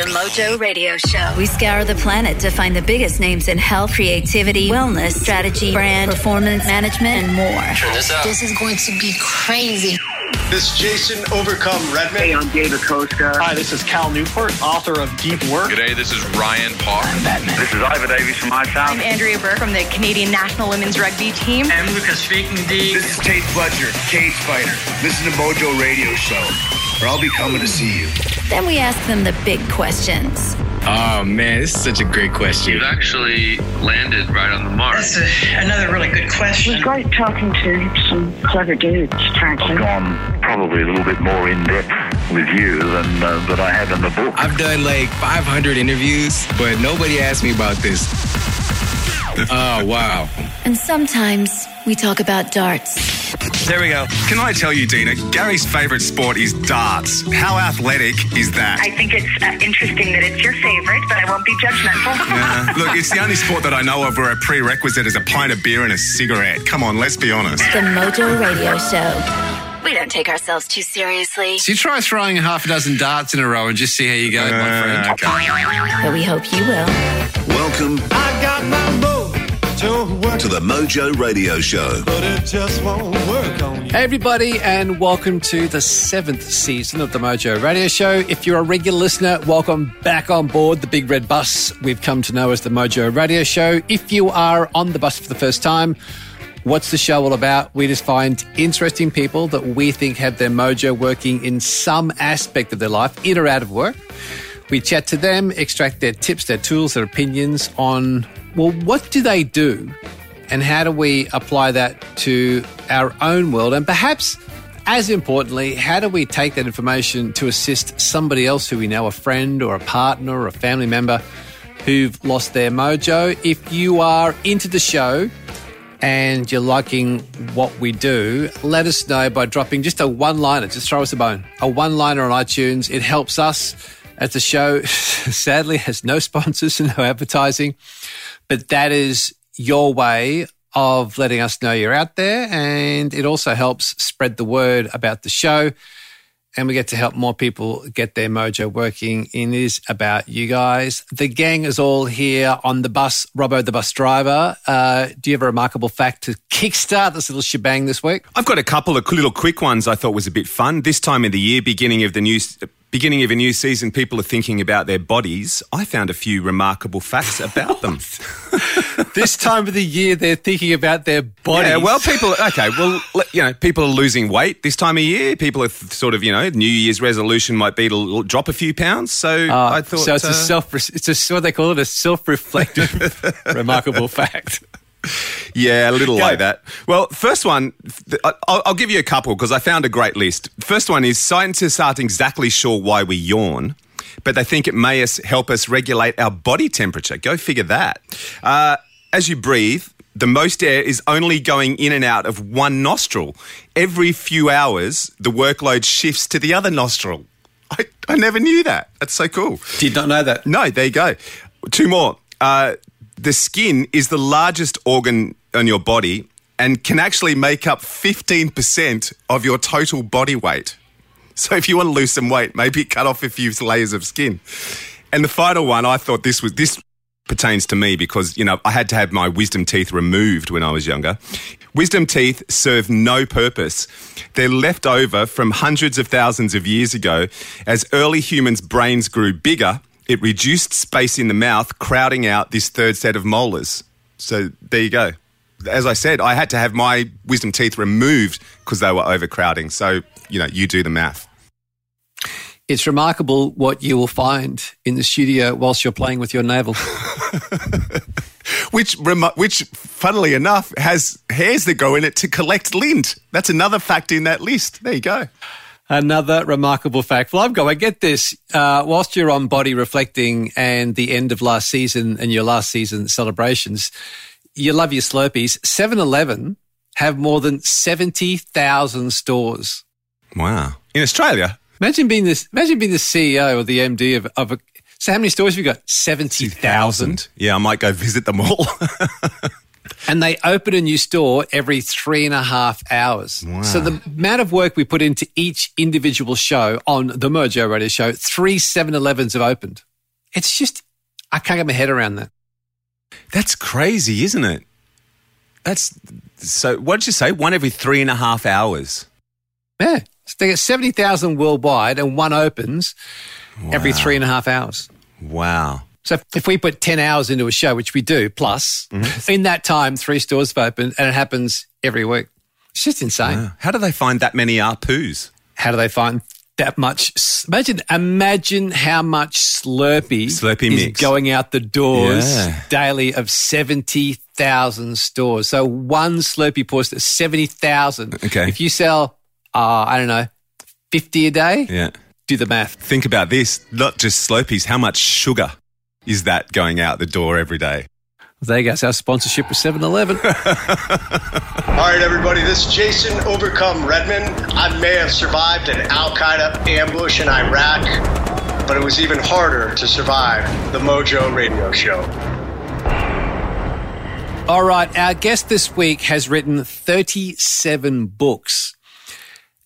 The Mojo Radio Show. We scour the planet to find the biggest names in health, creativity, wellness, strategy, brand, performance, management, and more. Turn this up. This is going to be crazy. This is Jason Overcome Redman. Hey, I'm David Koska. Hi, this is Cal Newport, author of Deep Work. G'day, this is Ryan Parr. This is Iva Davies from my town. I'm Andrea Burk from the Canadian National Women's Rugby Team. I'm Lucas Faking D. This is Tate Fletcher, Cage Fighter. is the Mojo Radio Show, or I'll be coming to see you. Then we ask them the big questions. Oh man, this is such a great question. You've actually landed right on the mark. That's a, another really good question. It was great talking to some clever dudes, frankly. I've gone probably a little bit more in depth with you than uh, that I have in the book. I've done like 500 interviews, but nobody asked me about this. Oh wow. And sometimes we talk about darts. There we go. Can I tell you, Dina, Gary's favourite sport is darts. How athletic is that? I think it's uh, interesting that it's your favourite, but I won't be judgmental. Yeah. Look, it's the only sport that I know of where a prerequisite is a pint of beer and a cigarette. Come on, let's be honest. The Mojo Radio Show. We don't take ourselves too seriously, So you try throwing a half a dozen darts in a row and just see how you go, my friend. Uh, okay. but we hope you will. Welcome to the Mojo Radio Show. but it just won't work on you. Hey, everybody, and welcome to the seventh season of the Mojo Radio Show. If you're a regular listener, welcome back on board the big red bus we've come to know as the Mojo Radio Show. If you are on the bus for the first time, what's the show all about? We just find interesting people that we think have their mojo working in some aspect of their life, in or out of work. We chat to them, extract their tips, their tools, their opinions on, well, what do they do? And how do we apply that to our own world? And perhaps, as importantly, how do we take that information to assist somebody else who we know, a friend or a partner or a family member who've lost their mojo? If you are into the show, and you're liking what we do, let us know by dropping just a one liner. Just throw us a bone. A one liner on iTunes. It helps us as the show sadly has no sponsors and no advertising, but that is your way of letting us know you're out there. And it also helps spread the word about the show. And we get to help more people get their mojo working. It is about you guys. The gang is all here on the bus. Robbo, the bus driver. Uh, do you have a remarkable fact to kickstart this little shebang this week? I've got a couple of little quick ones I thought was a bit fun. This time of the year, beginning of the new beginning of a new season, people are thinking about their bodies. I found a few remarkable facts about them. this time of the year, they're thinking about their bodies. Yeah, well, people. Okay, well, you know, people are losing weight this time of year. People are sort of, you know, New Year's resolution might be to drop a few pounds. So Uh, I thought. so. It's uh, a self. It's a what they call it a self-reflective remarkable fact. Yeah, a little Go. like that. Well, first one, I'll give you a couple because I found a great list. First one is scientists aren't exactly sure why we yawn, but they think it may help us regulate our body temperature. Go figure that. Uh, as you breathe, the most air is only going in and out of one nostril. Every few hours, the workload shifts to the other nostril. I, I never knew that. That's so cool. Did not know that. No, there you go. Two more. Uh, the skin is the largest organ on your body and can actually make up 15% of your total body weight. So if you want to lose some weight, maybe cut off a few layers of skin. And the final one, I thought this was this pertains to me because, you know, I had to have my wisdom teeth removed when I was younger. Wisdom teeth serve no purpose. They're left over from hundreds of thousands of years ago. As early humans' brains grew bigger, it reduced space in the mouth, crowding out this third set of molars. So there you go. As I said, I had to have my wisdom teeth removed because they were overcrowding. So, you know, you do the math. It's remarkable what you will find in the studio whilst you're playing with your navel. which, which, funnily enough, has hairs that go in it to collect lint. That's another fact in that list. There you go. Another remarkable fact. Well, I've got, I get this. Uh, whilst you're on body reflecting and the end of last season and your last season celebrations, you love your Slurpees. 7 Eleven have more than 70,000 stores. Wow. In Australia? Imagine being this, imagine being the CEO or the MD of, of a, so how many stores have you got? 70,000. Yeah, I might go visit them all. and they open a new store every three and a half hours. Wow. So the amount of work we put into each individual show on the Mojo Radio Show, three 7-Elevens have opened It's just, I can't get my head around that. That's crazy, isn't it? That's so. What did you say? One every three and a half hours. Yeah. So they get 70,000 worldwide and one opens every three and a half hours. Wow. So if- we put 10 hours into a show, which we do, plus, Mm-hmm. in that time, three stores have opened and it happens every week. It's just insane. Wow. How do they find that many ARPUs? How do they find that much? Imagine, imagine how much Slurpee, Slurpee is mix. going out the doors Yeah. daily of 70,000 stores. So one Slurpee pours to 70,000. Okay. If you sell, uh, I don't know, 50 a day, Yeah. do the math. Think about this. Not just Slurpees. How much sugar is that going out the door every day? There you go. It's our sponsorship with 7 Eleven. All right, everybody, this is Jason Overcome Redman. I may have survived an Al Qaeda ambush in Iraq, but it was even harder to survive the Mojo radio show. All right, our guest this week has written 37 books.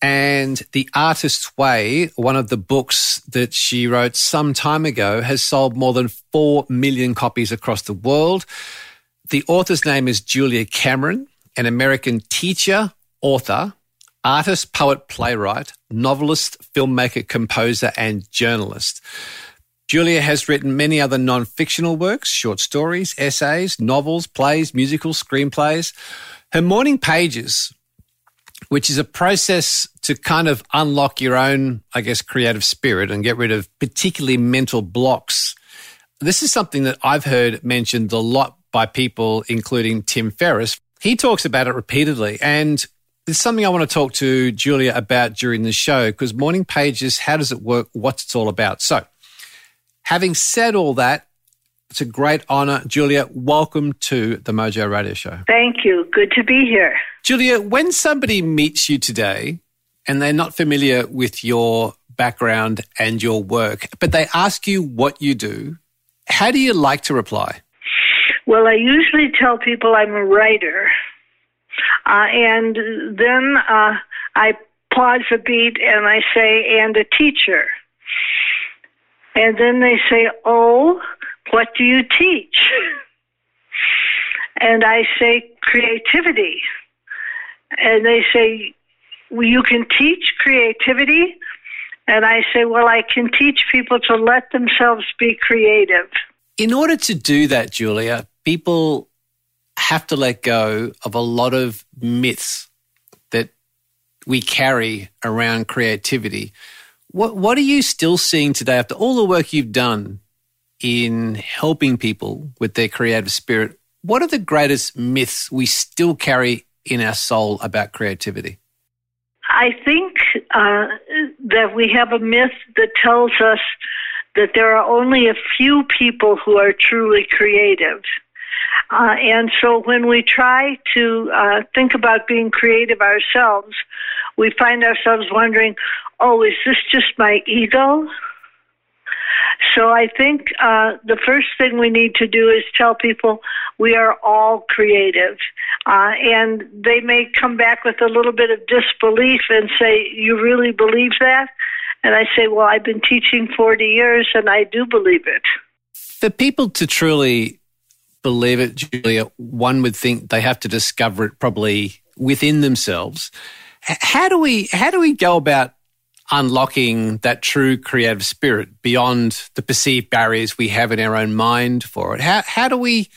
And The Artist's Way, one of the books that she wrote some time ago, has sold more than 4 million copies across the world. The author's name is Julia Cameron, an American teacher, author, artist, poet, playwright, novelist, filmmaker, composer, and journalist. Julia has written many other non fictional works, short stories, essays, novels, plays, musicals, screenplays. Her morning pages, which is a process to kind of unlock your own, I guess, creative spirit and get rid of particularly mental blocks. This is something that I've heard mentioned a lot by people, including Tim Ferriss. He talks about it repeatedly. And it's something I want to talk to Julia about during the show because morning pages, how does it work? What's it all about? So, Having said all that, it's a great honor. Julia, welcome to the Mojo Radio Show. Thank you. Good to be here. Julia, when somebody meets you today and they're not familiar with your background and your work, but they ask you what you do, how do you like to reply? Well, I usually tell people I'm a writer. Uh, and then uh, I pause a beat and I say, and a teacher. And then they say, Oh, what do you teach? And I say, Creativity. And they say, well, You can teach creativity? And I say, Well, I can teach people to let themselves be creative. In order to do that, Julia, people have to let go of a lot of myths that we carry around creativity. What what are you still seeing today after all the work you've done in helping people with their creative spirit? What are the greatest myths we still carry in our soul about creativity? I think uh, that we have a myth that tells us that there are only a few people who are truly creative. Uh, and so when we try to uh, think about being creative ourselves, we find ourselves wondering, oh, is this just my ego? So I think uh, the first thing we need to do is tell people we are all creative. Uh, and they may come back with a little bit of disbelief and say, You really believe that? And I say, Well, I've been teaching 40 years and I do believe it. For people to truly believe it, Julia, one would think they have to discover it probably within themselves. How do we how do we go about unlocking that true creative spirit beyond the perceived barriers we have in our own mind for it? How how do we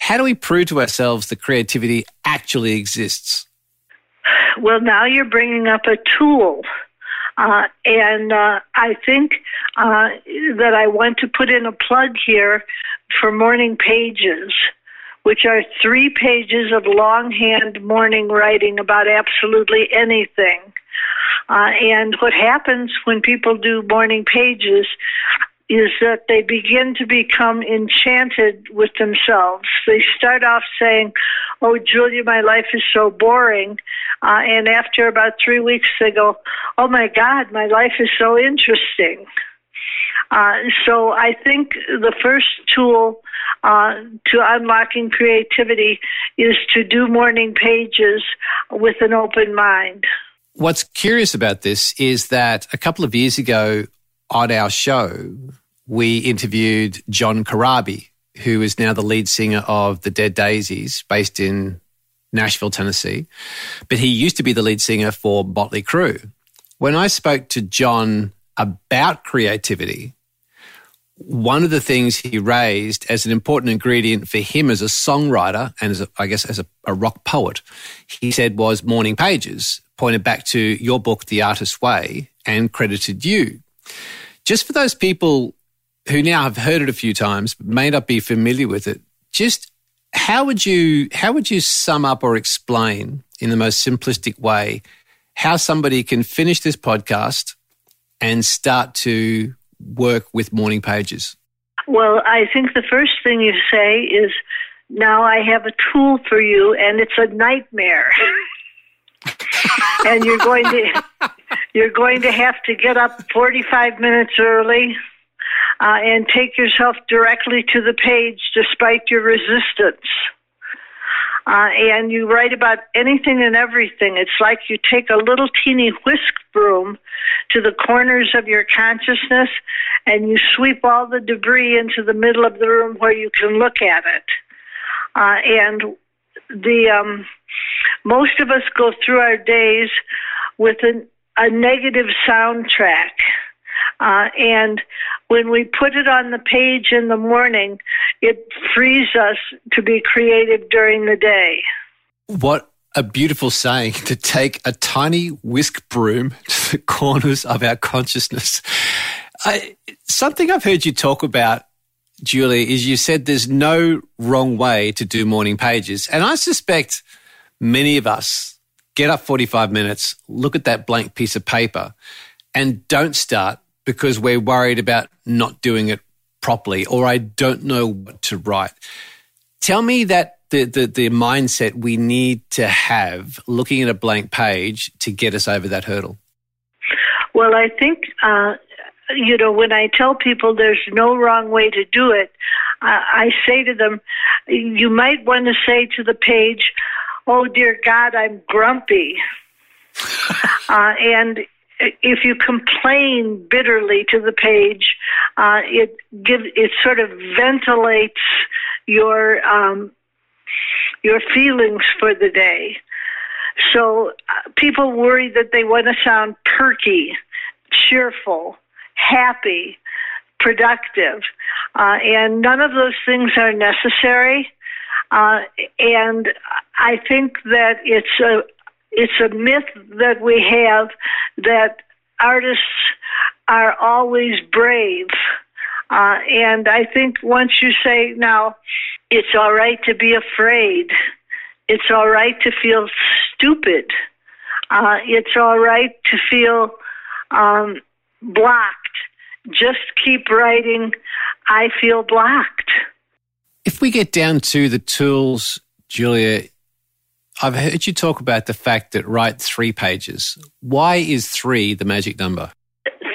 how do we prove to ourselves that creativity actually exists? Well, now you're bringing up a tool. Uh, and uh, I think uh, that I want to put in a plug here for morning pages, which are three pages of longhand morning writing about absolutely anything. Uh, and what happens when people do morning pages is that they begin to become enchanted with themselves. They start off saying, Oh, Julia, my life is so boring. Uh, and after about three weeks, they go, Oh my God, my life is so interesting. Uh, so I think the first tool uh, to unlocking creativity is to do morning pages with an open mind. What's curious about this is that a couple of years ago on our show, we interviewed John Corabi, who is now the lead singer of the Dead Daisies, based in Nashville, Tennessee. But he used to be the lead singer for Motley Crue. When I spoke to John about creativity, one of the things he raised as an important ingredient for him as a songwriter and as a, I guess as a, a rock poet, he said was morning pages, pointed back to your book, The Artist's Way, and credited you. Just for those people who now have heard it a few times may not be familiar with it, just how would you how would you sum up or explain in the most simplistic way how somebody can finish this podcast and start to work with morning pages? Well, I think the first thing you say is, now I have a tool for you, and it's a nightmare. and you're going to you're going to have to get up 45 minutes early uh, and take yourself directly to the page despite your resistance. Uh, and you write about anything and everything. It's like you take a little teeny whisk broom to the corners of your consciousness and you sweep all the debris into the middle of the room where you can look at it. Uh, and the um, most of us go through our days with an, a negative soundtrack. Uh, and when we put it on the page in the morning, it frees us to be creative during the day. What a beautiful saying to take a tiny whisk broom to the corners of our consciousness. I, something I've heard you talk about, Julie, is you said there's no wrong way to do morning pages. And I suspect many of us get up 45 minutes, look at that blank piece of paper, and don't start because we're worried about not doing it properly or I don't know what to write. Tell me that the, the, the mindset we need to have looking at a blank page to get us over that hurdle. Well, I think, uh, you know, when I tell people there's no wrong way to do it, uh, I say to them, you might want to say to the page, oh, dear God, I'm grumpy. uh, and if you complain bitterly to the page, uh, it it sort of ventilates your um, your feelings for the day. So uh, people worry that they want to sound perky, cheerful, happy, productive, uh, and none of those things are necessary. Uh, and I think that it's a it's a myth that we have that artists are always brave. Uh, and I think once you say, now, it's all right to be afraid, it's all right to feel stupid, uh, it's all right to feel um, blocked. Just keep writing, I feel blocked. If we get down to the tools, Julia, I've heard you talk about the fact that write three pages. Why is three the magic number?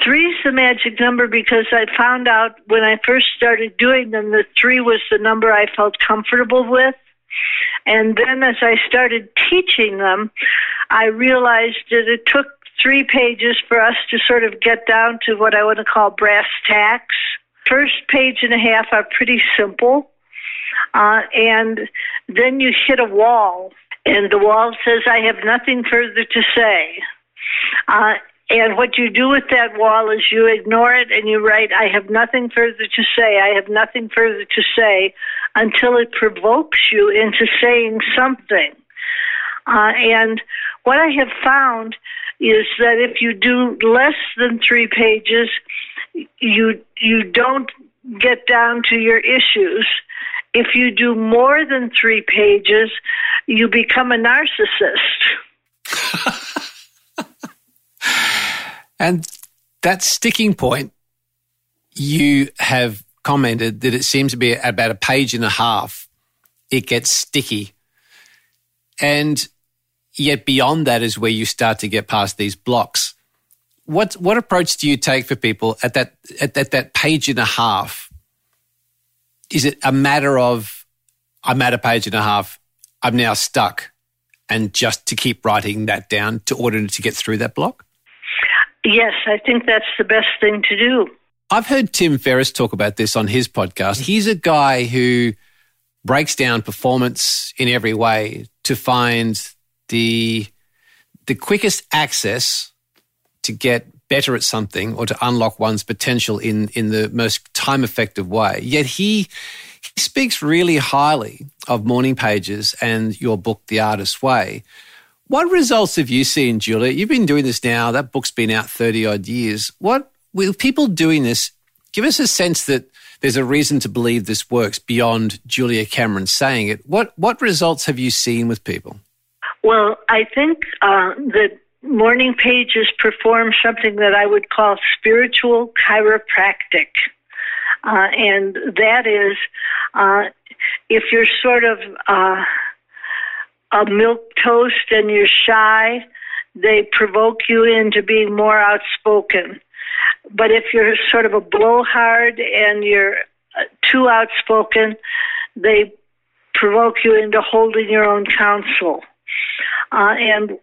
Three is the magic number because I found out when I first started doing them that three was the number I felt comfortable with. And then as I started teaching them, I realized that it took three pages for us to sort of get down to what I want to call brass tacks. First page and a half are pretty simple. Uh, and then you hit a wall and the wall says, I have nothing further to say. Uh, and what you do with that wall is you ignore it and you write, I have nothing further to say. I have nothing further to say until it provokes you into saying something. Uh, and what I have found is that if you do less than three pages, you you don't get down to your issues if you do more than three pages, you become a narcissist. and that sticking point, you have commented that it seems to be about a page and a half. It gets sticky. And yet beyond that is where you start to get past these blocks. What what approach do you take for people at that at, at that page and a half? Is it a matter of I'm at a page and a half, I'm now stuck, and just to keep writing that down to order to get through that block? Yes, I think that's the best thing to do. I've heard Tim Ferriss talk about this on his podcast. He's a guy who breaks down performance in every way to find the the quickest access to get better at something or to unlock one's potential in in the most time effective way. Yet he he speaks really highly of morning pages and your book The Artist's Way. What results have you seen, Julia? You've been doing this now. That book's been out 30 odd years. What with people doing this, give us a sense that there's a reason to believe this works beyond Julia Cameron saying it. What what results have you seen with people? Well, I think uh, that morning pages perform something that I would call spiritual chiropractic. Uh, and that is uh, if you're sort of uh, a milk toast and you're shy, they provoke you into being more outspoken. But if you're sort of a blowhard and you're uh, too outspoken, they provoke you into holding your own counsel. Uh, and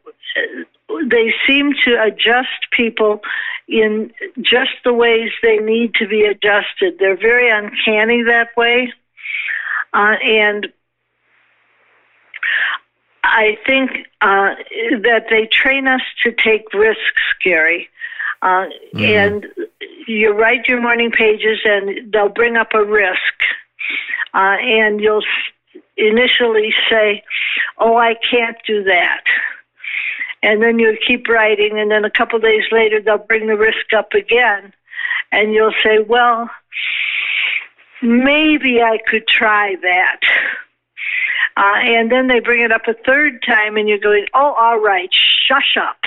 they seem to adjust people in just the ways they need to be adjusted. They're very uncanny that way. Uh, and I think uh, that they train us to take risks, Gary. Uh, mm-hmm. And you write your morning pages, and they'll bring up a risk. Uh, and you'll initially say, Oh, I can't do that. And then you keep writing, and then a couple of days later, they'll bring the risk up again. And you'll say, Well, maybe I could try that. Uh, and then they bring it up a third time, and you're going, Oh, all right, shush up.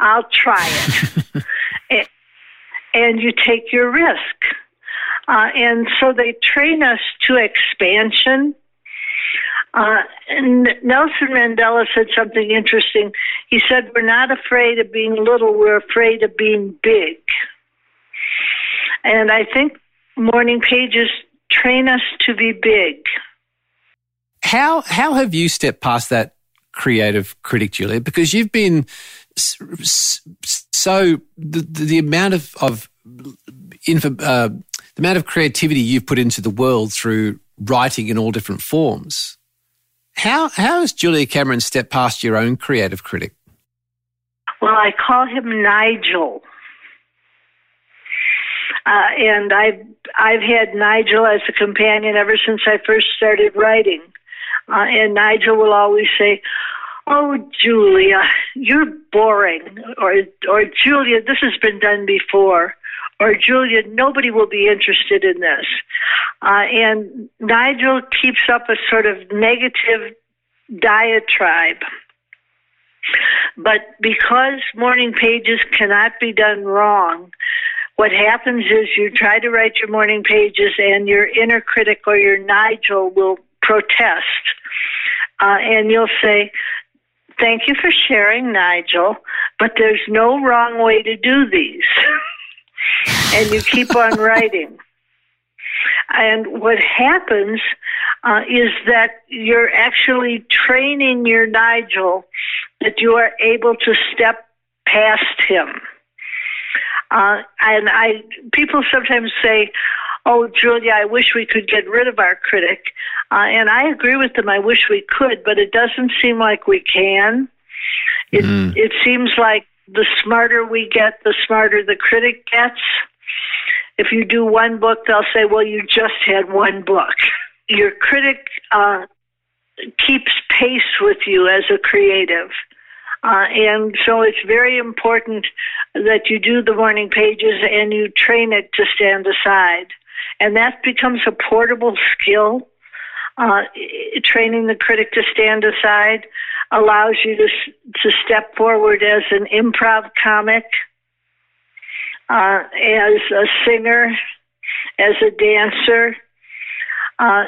I'll try it. and, and you take your risk. Uh, and so they train us to expansion. Uh, and Nelson Mandela said something interesting. He said, We're not afraid of being little, we're afraid of being big. And I think morning pages train us to be big. How, how have you stepped past that creative critic, Julia? Because you've been so the, the amount of, of uh, the amount of creativity you've put into the world through writing in all different forms. How how has Julia Cameron stepped past your own creative critic? Well, I call him Nigel. Uh, and I've I've had Nigel as a companion ever since I first started writing. Uh, and Nigel will always say, "Oh, Julia, you're boring," or "or Julia, this has been done before," or Julia, nobody will be interested in this. Uh, and Nigel keeps up a sort of negative diatribe. But because morning pages cannot be done wrong, what happens is you try to write your morning pages and your inner critic or your Nigel will protest. Uh, and you'll say, Thank you for sharing, Nigel, but there's no wrong way to do these. and you keep on writing. And what happens uh, is that you're actually training your Nigel that you are able to step past him. Uh, and I, people sometimes say, "Oh, Julia, I wish we could get rid of our critic," uh, and I agree with them. I wish we could, but it doesn't seem like we can. It mm. it seems like the smarter we get, the smarter the critic gets. If you do one book, they'll say, well, you just had one book. Your critic uh, keeps pace with you as a creative. Uh, and so it's very important that you do the morning pages and you train it to stand aside. And that becomes a portable skill. Uh, training the critic to stand aside allows you to, to step forward as an improv comic uh, as a singer, as a dancer. Uh,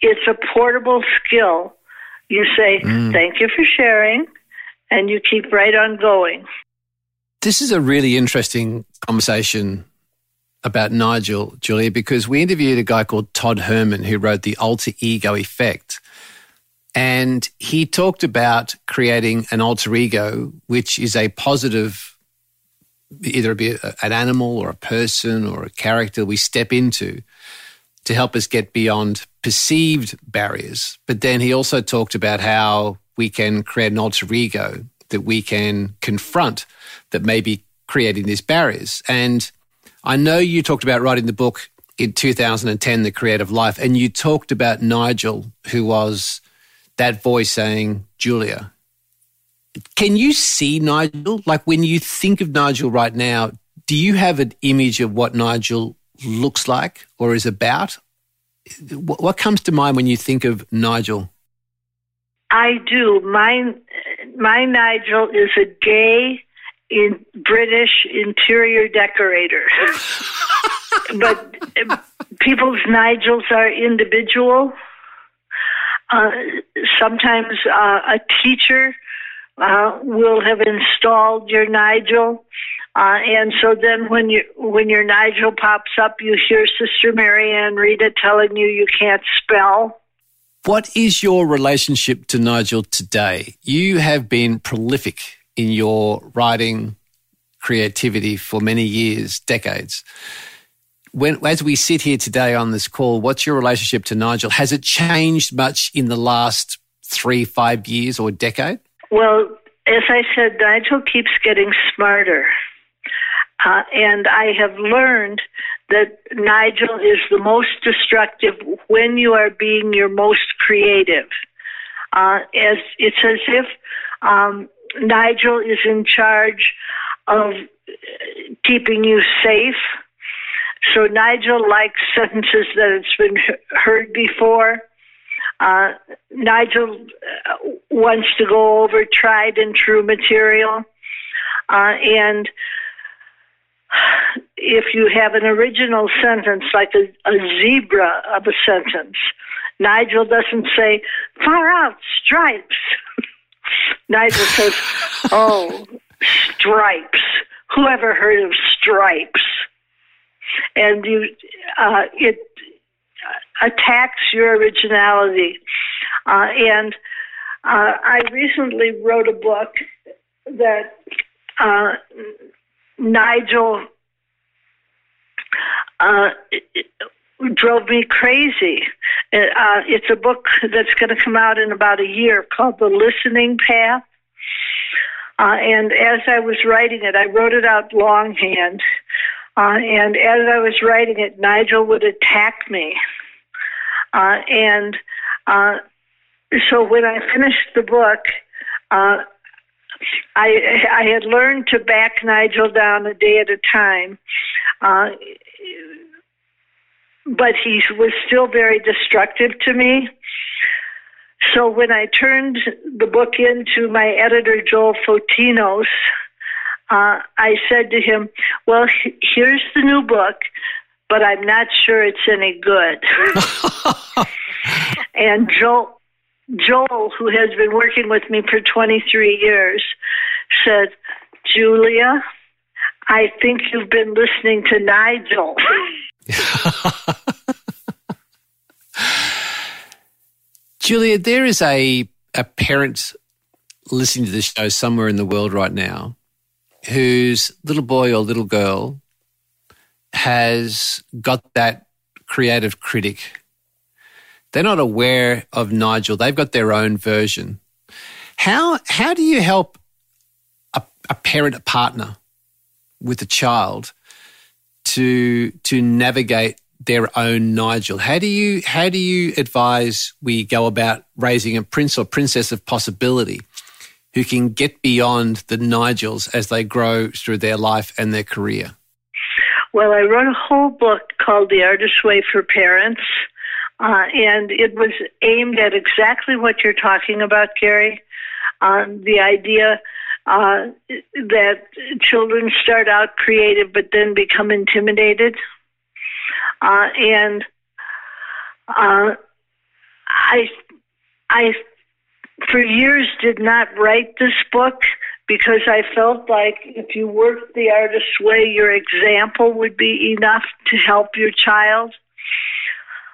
it's a portable skill. You say, mm. thank you for sharing, and you keep right on going. This is a really interesting conversation about Nigel, Julia, because we interviewed a guy called Todd Herman who wrote The Alter Ego Effect. And he talked about creating an alter ego, which is a positive either be an animal or a person or a character we step into to help us get beyond perceived barriers. But then he also talked about how we can create an alter ego that we can confront that may be creating these barriers. And I know you talked about writing the book in 2010, The Creative Life, and you talked about Nigel, who was that voice saying, Julia. Can you see Nigel? Like when you think of Nigel right now, do you have an image of what Nigel looks like or is about? What comes to mind when you think of Nigel? I do. My my Nigel is a gay in British interior decorator. but uh, people's Nigels are individual. Uh, sometimes uh, a teacher uh, will have installed your Nigel. Uh, and so then when you when your Nigel pops up, you hear Sister Marianne read it telling you you can't spell. What is your relationship to Nigel today? You have been prolific in your writing creativity for many years, decades. When, as we sit here today on this call, what's your relationship to Nigel? Has it changed much in the last three, five years or decade? Well, as I said, Nigel keeps getting smarter. Uh, and I have learned that Nigel is the most destructive when you are being your most creative. Uh, as it's as if um, Nigel is in charge of keeping you safe. So Nigel likes sentences that it's been heard before. Uh, Nigel uh, wants to go over tried and true material, uh, and if you have an original sentence, like a, a zebra of a sentence, Nigel doesn't say, far out, stripes. Nigel says, oh, stripes. Who ever heard of stripes? And you, uh, it attacks your originality. Uh, and uh, I recently wrote a book that uh, Nigel uh, drove me crazy. Uh, it's a book that's going to come out in about a year called The Listening Path. Uh, and as I was writing it, I wrote it out longhand. Uh, and as I was writing it, Nigel would attack me. Uh, and uh, so when I finished the book, uh, I I had learned to back Nigel down a day at a time, uh, but he was still very destructive to me. So when I turned the book into my editor Joel Fotinos, uh, I said to him, "Well, here's the new book." But I'm not sure it's any good. and Joel, Joel, who has been working with me for 23 years, said, Julia, I think you've been listening to Nigel. Julia, there is a, a parent listening to this show somewhere in the world right now whose little boy or little girl has got that creative critic they're not aware of Nigel. They've got their own version. How how do you help a, a parent, a partner with a child to to navigate their own Nigel? How do you how do you advise we go about raising a prince or princess of possibility who can get beyond the Nigels as they grow through their life and their career? Well, I wrote a whole book called The Artist's Way for Parents uh, and it was aimed at exactly what you're talking about, Gary. Um, the idea uh, that children start out creative but then become intimidated. Uh, and uh, I, I, for years, did not write this book because I felt like if you worked the artist's way, your example would be enough to help your child.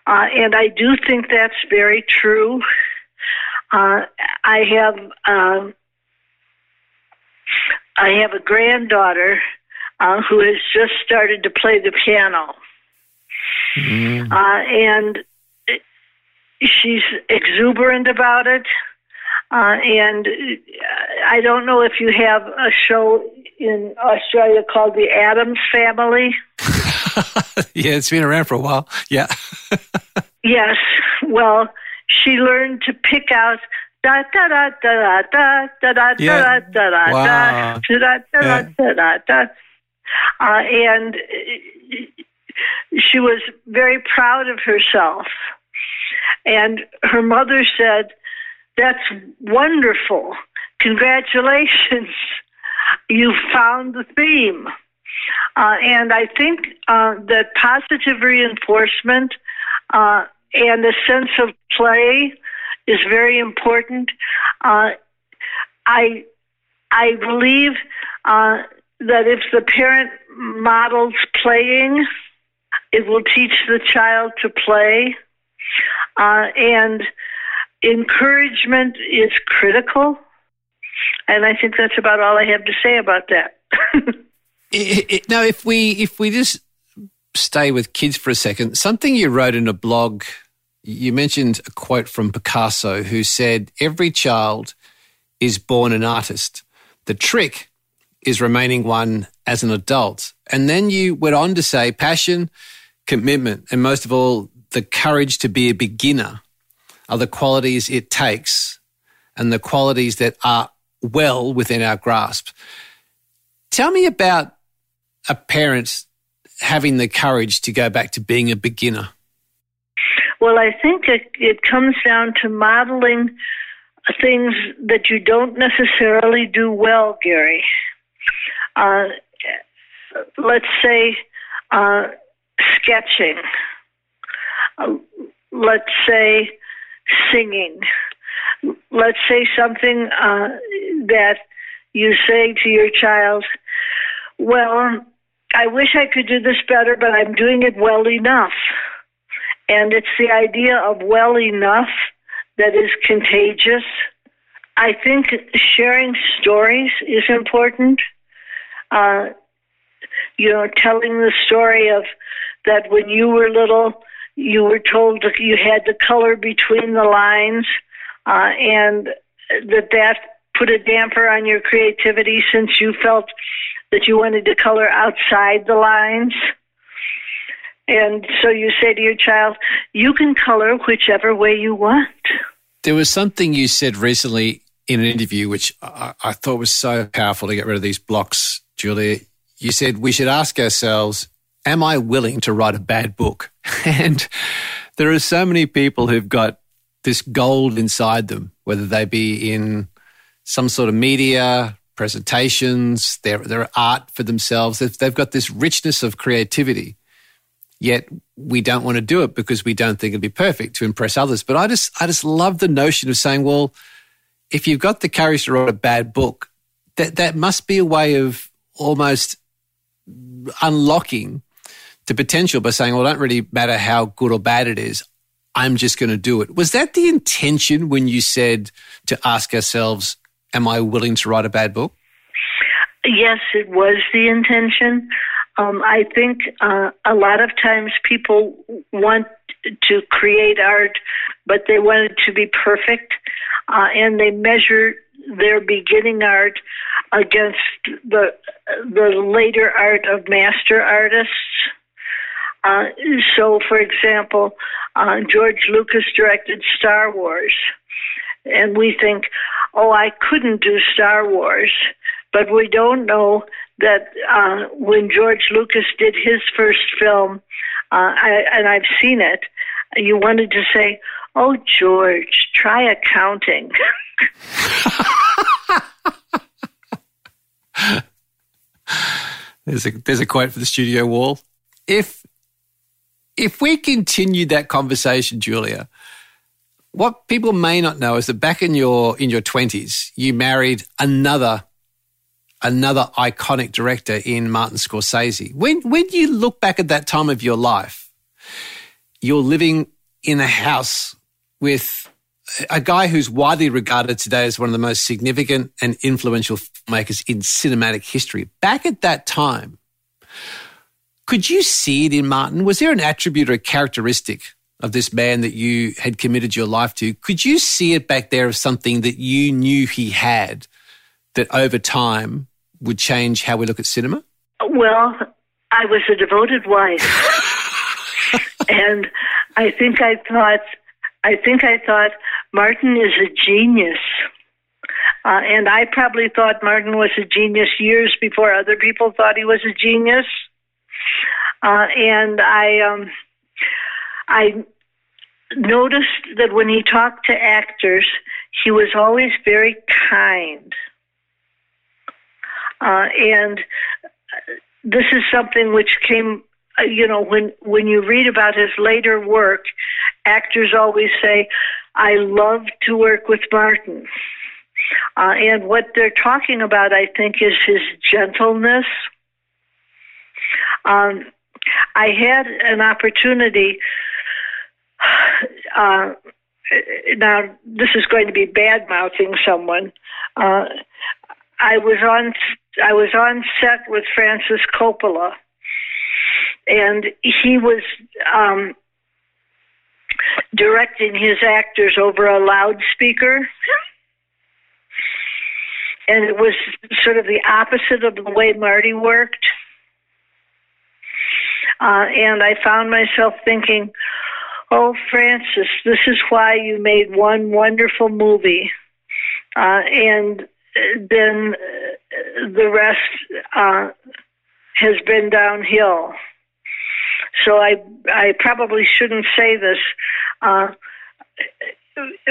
Uh, and I do think that's very true. Uh, I have um, I have a granddaughter uh, who has just started to play the piano. Mm. Uh, and she's exuberant about it. Uh, and I don't know if you have a show in Australia called The Addams Family. yeah, it's been around for a while. Yeah. yes. Well, she learned to pick out da da da da da da da da da da da da da da da da da. Uh, and she was very proud of herself. And her mother said, That's wonderful. Congratulations. You found the theme. Uh, and I think uh, that positive reinforcement uh, and a sense of play is very important. Uh, I I believe uh, that if the parent models playing, it will teach the child to play. Uh, and encouragement is critical. And I think that's about all I have to say about that. I- I- now, if we if we just stay with kids for a second, something you wrote in a blog, you mentioned a quote from Picasso, who said, "Every child is born an artist. The trick is remaining one as an adult." And then you went on to say, "Passion, commitment, and most of all, the courage to be a beginner are the qualities it takes, and the qualities that are well within our grasp." Tell me about a parent having the courage to go back to being a beginner. Well, I think it, it comes down to modeling things that you don't necessarily do well, Gary. Uh, let's say uh, sketching. Uh, let's say singing. Let's say something uh, that you say to your child, well, I wish I could do this better, but I'm doing it well enough. And it's the idea of well enough that is contagious. I think sharing stories is important. Uh, you know, telling the story of that when you were little, you were told that you had to color between the lines, uh, and that that put a damper on your creativity since you felt that you wanted to color outside the lines. And so you say to your child, you can color whichever way you want. There was something you said recently in an interview which I, I thought was so powerful to get rid of these blocks, Julia. You said we should ask ourselves, am I willing to write a bad book? And there are so many people who've got this gold inside them, whether they be in some sort of media, presentations, their, their art for themselves. They've, got this richness of creativity. Yet we don't want to do it because we don't think it'd be perfect to impress others. But I just, I just love the notion of saying, well, if you've got the courage to write a bad book, that, that must be a way of almost unlocking the potential by saying, well, it don't really matter how good or bad it is. I'm just going to do it. Was that the intention when you said to ask ourselves, am I willing to write a bad book? Yes, it was the intention. Um, I think uh, a lot of times people want to create art, but they want it to be perfect, uh, and they measure their beginning art against the the later art of master artists. Uh, so, for example, uh, George Lucas directed Star Wars, and we think, "Oh, I couldn't do Star Wars," but we don't know that uh, when George Lucas did his first film, uh, I, and I've seen it, you wanted to say, "Oh, George, try accounting." There's a there's a quote for the studio wall. If if we continue that conversation, Julia, what people may not know is that back in your in your twenties, you married another another iconic director in Martin Scorsese. When when you look back at that time of your life, you're living in a house with a guy who's widely regarded today as one of the most significant and influential filmmakers in cinematic history. Back at that time, Could you see it in Martin? Was there an attribute or a characteristic of this man that you had committed your life to? Could you see it back there as something that you knew he had that over time would change how we look at cinema? Well, I was a devoted wife. and I think I thought I think I thought Martin is a genius. Uh, and I probably thought Martin was a genius years before other people thought he was a genius. Uh, and I, um, I noticed that when he talked to actors, he was always very kind. Uh, and this is something which came, uh, you know, when when you read about his later work, actors always say, "I love to work with Martin." Uh, and what they're talking about, I think, is his gentleness. Um, I had an opportunity. Uh, now, this is going to be bad mouthing someone. Uh, I was on I was on set with Francis Coppola, and he was um, directing his actors over a loudspeaker. And it was sort of the opposite of the way Marty worked. Uh, and I found myself thinking, oh, Francis, this is why you made one wonderful movie. Uh, and then the rest uh, has been downhill. So I I probably shouldn't say this, uh,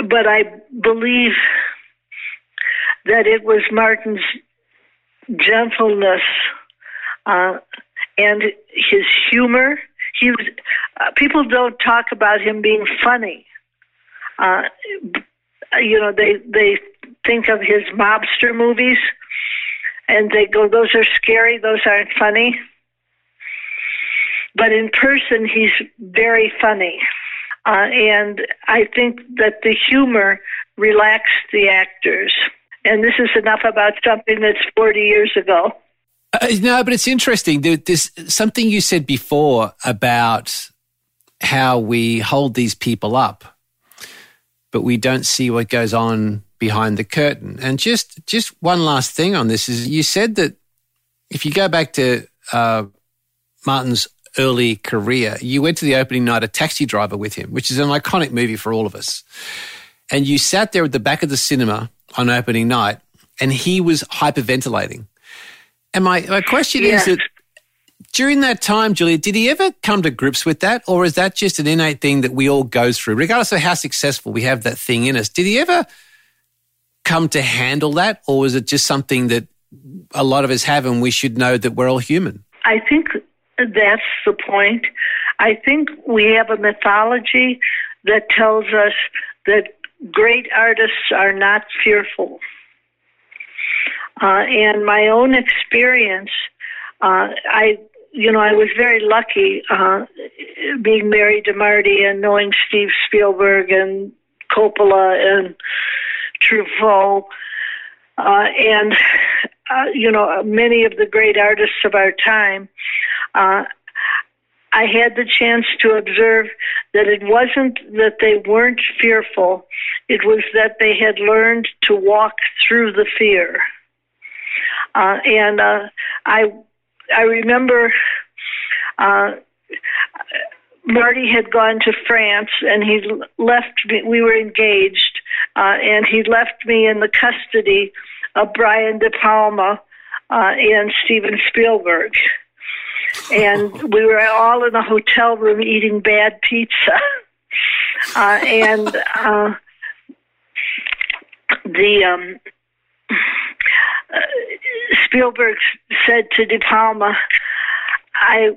but I believe that it was Martin's gentleness uh, and his humor. He was, uh, people don't talk about him being funny. Uh, you know, they they think of his mobster movies, and they go, "Those are scary. Those aren't funny." But in person, he's very funny. Uh, and I think that the humor relaxed the actors. And this is enough about something that's 40 years ago. Uh, no, but it's interesting. There, there's something you said before about how we hold these people up, but we don't see what goes on behind the curtain. And just just one last thing on this is you said that if you go back to uh, Martin's early career, you went to the opening night of Taxi Driver with him, which is an iconic movie for all of us. And you sat there at the back of the cinema on opening night, and he was hyperventilating. And my, my question is that during that time, Julia, did he ever come to grips with that? Or is that just an innate thing that we all go through, regardless of how successful we have that thing in us? Did he ever come to handle that? Or is it just something that a lot of us have and we should know that we're all human? I think that's the point. I think we have a mythology that tells us that great artists are not fearful. Uh, and my own experience, uh, I, you know, I was very lucky uh, being married to Marty and knowing Steve Spielberg and Coppola and Truffaut, uh, and uh, you know many of the great artists of our time. Uh, I had the chance to observe that it wasn't that they weren't fearful, it was that they had learned to walk through the fear. Uh, and uh, I, I remember uh, Marty had gone to France and he left me, we were engaged, uh, and he left me in the custody of Brian De Palma uh, and Steven Spielberg and we were all in a hotel room eating bad pizza. Uh, and uh, the um, Spielberg said to De Palma, "I."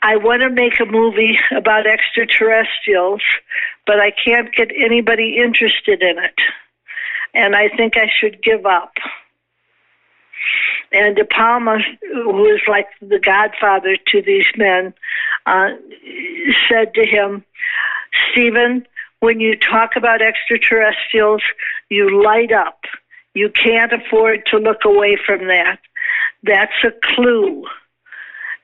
I want to make a movie about extraterrestrials, but I can't get anybody interested in it. And I think I should give up. And De Palma, who is like the godfather to these men, uh, said to him, Steven, when you talk about extraterrestrials, you light up. You can't afford to look away from that. That's a clue.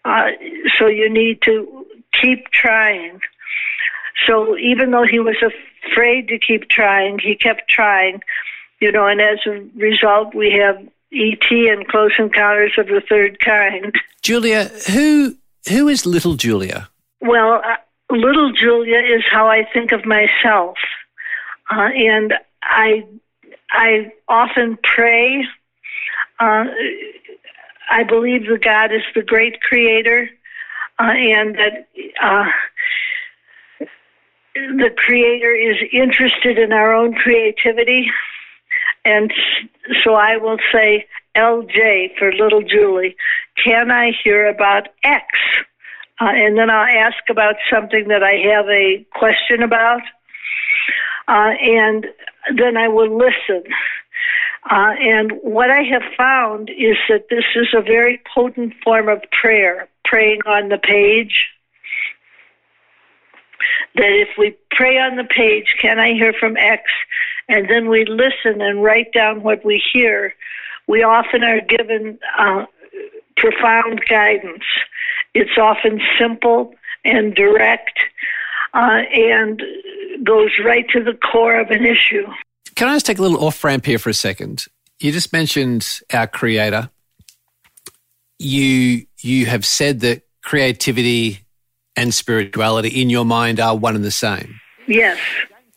Uh, so you need to keep trying. So even though he was afraid to keep trying, he kept trying, you know, and as a result, we have ET and Close Encounters of the Third Kind. Julia, who who is little Julia? Well, uh, little Julia is how I think of myself, uh, and I I often pray. Uh, I believe that God is the great creator, uh, and that uh, the creator is interested in our own creativity. And so I will say, LJ for little Julie, can I hear about X? Uh, and then I'll ask about something that I have a question about. Uh, and then I will listen. Uh, and what I have found is that this is a very potent form of prayer, praying on the page. That if we pray on the page, can I hear from X? And then we listen and write down what we hear, we often are given uh, profound guidance. It's often simple and direct uh, and goes right to the core of an issue. Can I just take a little off ramp here for a second? You just mentioned our creator. You you have said that creativity and spirituality in your mind are one and the same. Yes.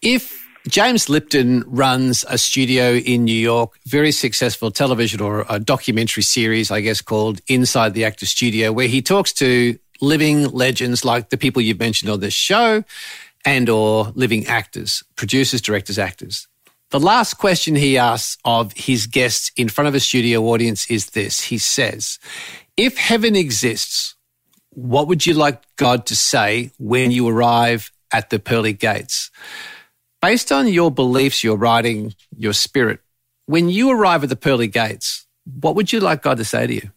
If James Lipton runs a studio in New York, very successful television or a documentary series, I guess, called Inside the Actor Studio, where he talks to living legends like the people you've mentioned on this show and or living actors, producers, directors, actors. The last question he asks of his guests in front of a studio audience is this. He says, if heaven exists, what would you like God to say when you arrive at the pearly gates? Based on your beliefs, your writing, your spirit, when you arrive at the pearly gates, what would you like God to say to you?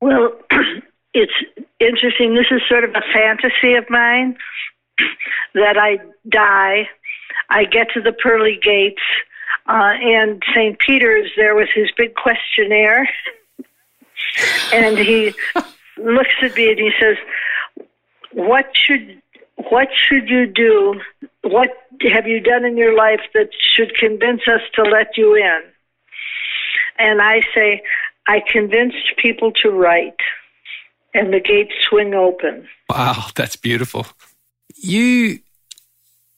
Well, it's interesting. This is sort of a fantasy of mine that I die, I get to the pearly gates, uh, and St. Peter is there with his big questionnaire. and he looks at me and he says, What should what should you do? What have you done in your life that should convince us to let you in? And I say, I convinced people to write, and the gates swing open. Wow, that's beautiful. You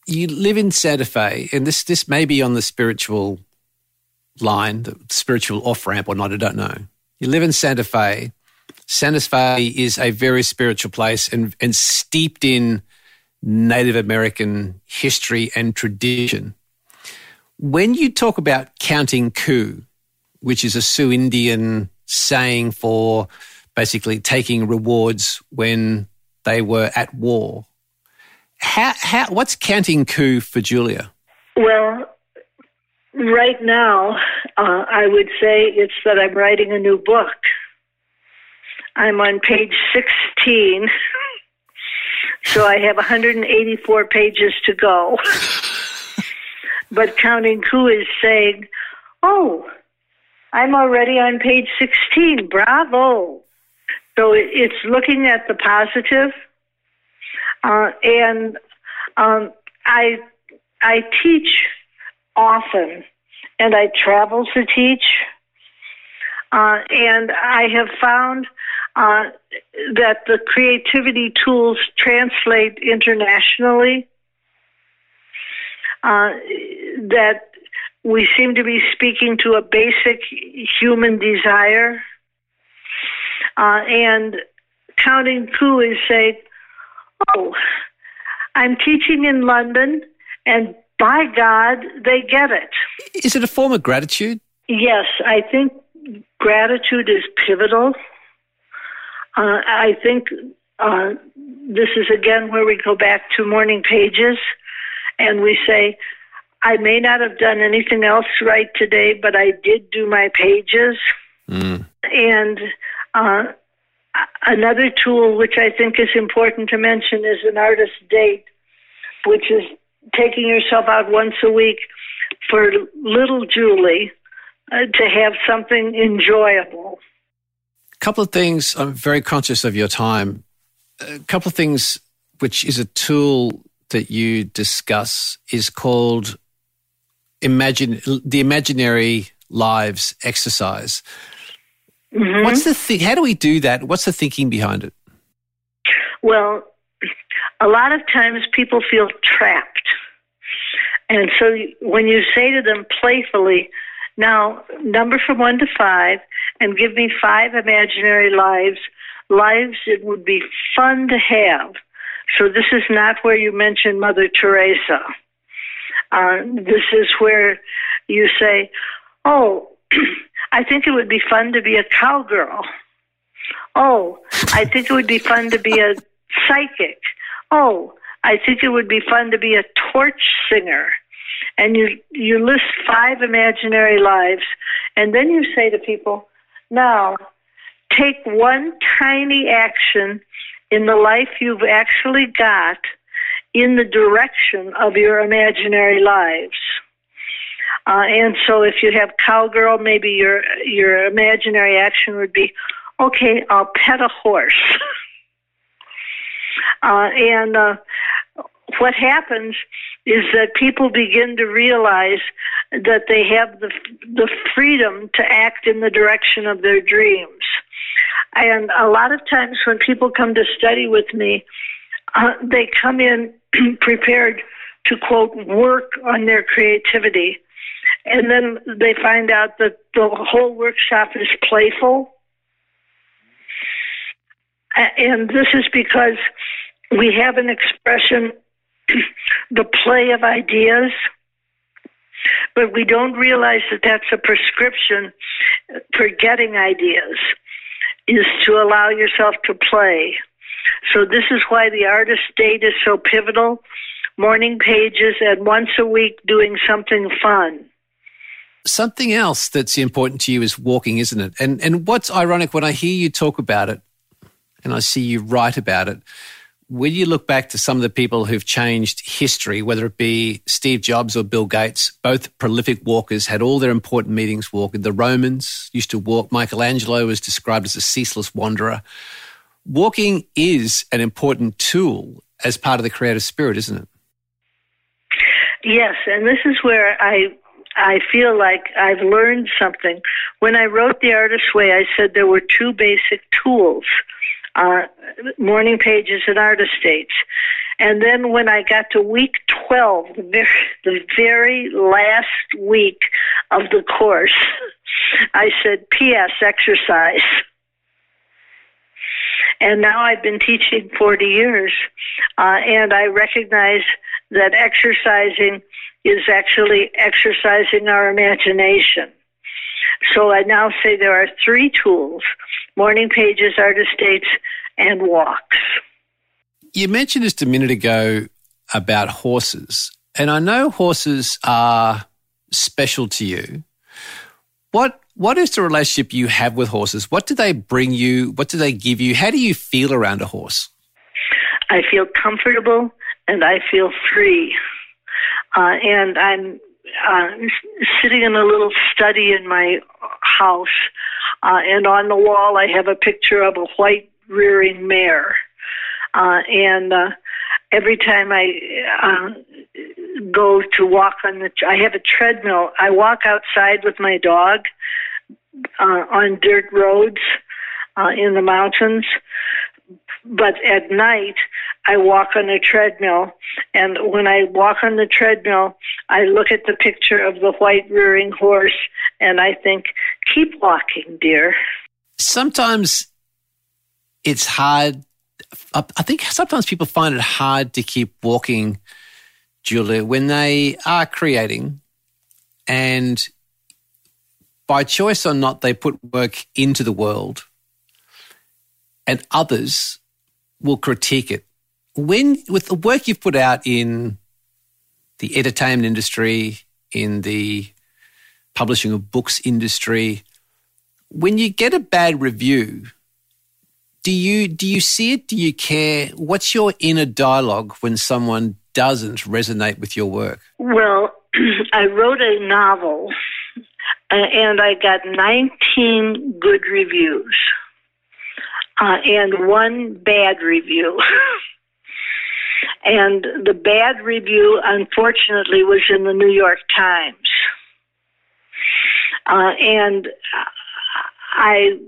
you live in Santa Fe, and this this may be on the spiritual line, the spiritual off ramp or not, I don't know. You live in Santa Fe. Santa Fe is a very spiritual place and, and steeped in Native American history and tradition. When you talk about counting coup, which is a Sioux Indian saying for basically taking rewards when they were at war, how, how, what's counting coup for Julia? Well, right now, uh, I would say it's that I'm writing a new book. I'm on page 16 so I have 184 pages to go. but Counting Coup is saying, oh, I'm already on page 16. Bravo. So it's looking at the positive. Uh, and um, I, I teach often, and I travel to teach. Uh, and I have found uh, that the creativity tools translate internationally, uh, that we seem to be speaking to a basic human desire. Uh, and Counting Coup is saying, oh, I'm teaching in London, and by God, they get it. Is it a form of gratitude? Yes, I think gratitude is pivotal. Uh, I think uh, this is again where we go back to morning pages and we say, I may not have done anything else right today, but I did do my pages. Mm. And uh, another tool which I think is important to mention is an artist date, which is taking yourself out once a week for little Julie uh, to have something enjoyable. A couple of things. I'm very conscious of your time. A couple of things, which is a tool that you discuss, is called imagine the imaginary lives exercise. Mm-hmm. What's the thing? How do we do that? What's the thinking behind it? Well, a lot of times people feel trapped. And so when you say to them playfully, now number from one to five, and give me five imaginary lives, lives it would be fun to have. So this is not where you mention Mother Teresa. Uh, this is where you say, oh, I think it would be fun to be a cowgirl. Oh, I think it would be fun to be a psychic. Oh, I think it would be fun to be a torch singer. And you you list five imaginary lives, and then you say to people, now take one tiny action in the life you've actually got in the direction of your imaginary lives. Uh, and so if you have cowgirl, maybe your your imaginary action would be, okay, I'll pet a horse. uh, and uh, what happens is that people begin to realize that they have the the freedom to act in the direction of their dreams. And a lot of times when people come to study with me, uh, they come in prepared to quote work on their creativity and then they find out that the whole workshop is playful. And this is because we have an expression, the play of ideas, but we don't realize that that's a prescription for getting ideas, is to allow yourself to play. So this is why the artist date is so pivotal. Morning pages and once a week doing something fun. Something else that's important to you is walking, isn't it? And and what's ironic when I hear you talk about it and I see you write about it, when you look back to some of the people who've changed history, whether it be Steve Jobs or Bill Gates, both prolific walkers, had all their important meetings walking. The Romans used to walk. Michelangelo was described as a ceaseless wanderer. Walking is an important tool as part of the creative spirit, isn't it? Yes, and this is where I I feel like I've learned something. When I wrote The Artist's Way, I said there were two basic tools uh, morning pages and artist dates. And then when I got to week 12, the very, the very last week of the course, I said, P.S. exercise. And now I've been teaching 40 years, uh, and I recognize that exercising is actually exercising our imagination. So I now say there are three tools morning pages, artist dates, and walks. You mentioned just a minute ago about horses, and I know horses are special to you. What what is the relationship you have with horses? What do they bring you? What do they give you? How do you feel around a horse? I feel comfortable and I feel free. Uh, and I'm uh, sitting in a little study in my house, uh, and on the wall I have a picture of a white rearing mare. Uh, and uh, every time I uh, go to walk on the, I have a treadmill. I walk outside with my dog uh, on dirt roads uh, in the mountains. But at night, I walk on a treadmill. And when I walk on the treadmill, I look at the picture of the white rearing horse and I think, keep walking, dear. Sometimes it's hard. I think sometimes people find it hard to keep walking, Julia, when they are creating and by choice or not, they put work into the world and others will critique it. When, with the work you've put out in the entertainment industry, in the publishing of books industry, when you get a bad review, do you do you see it? Do you care? What's your inner dialogue when someone doesn't resonate with your work? Well, I wrote a novel uh, and I got 19 good reviews. Uh, and one bad review. and the bad review, unfortunately, was in the New York Times. Uh, and I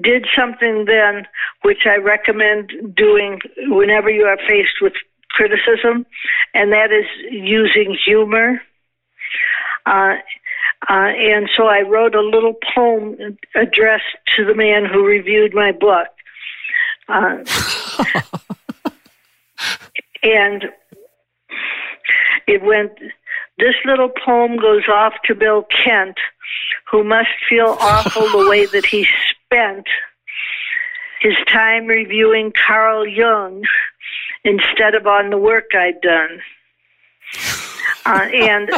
did something then which I recommend doing whenever you are faced with criticism, and that is using humor. Uh, uh, and so I wrote a little poem addressed to the man who reviewed my book. Uh, and it went, this little poem goes off to Bill Kent, who must feel awful the way that he spent his time reviewing Carl Jung instead of on the work I'd done. Uh, and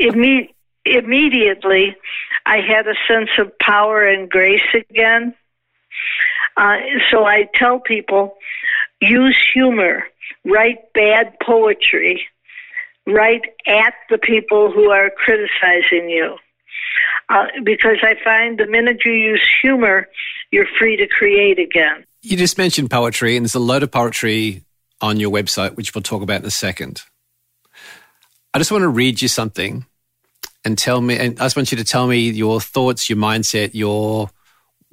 imme- immediately, I had a sense of power and grace again. Uh, so I tell people use humor, write bad poetry, write at the people who are criticizing you. Uh, because I find the minute you use humor, you're free to create again. You just mentioned poetry, and there's a load of poetry on your website, which we'll talk about in a second. I just want to read you something and tell me, and I just want you to tell me your thoughts, your mindset, your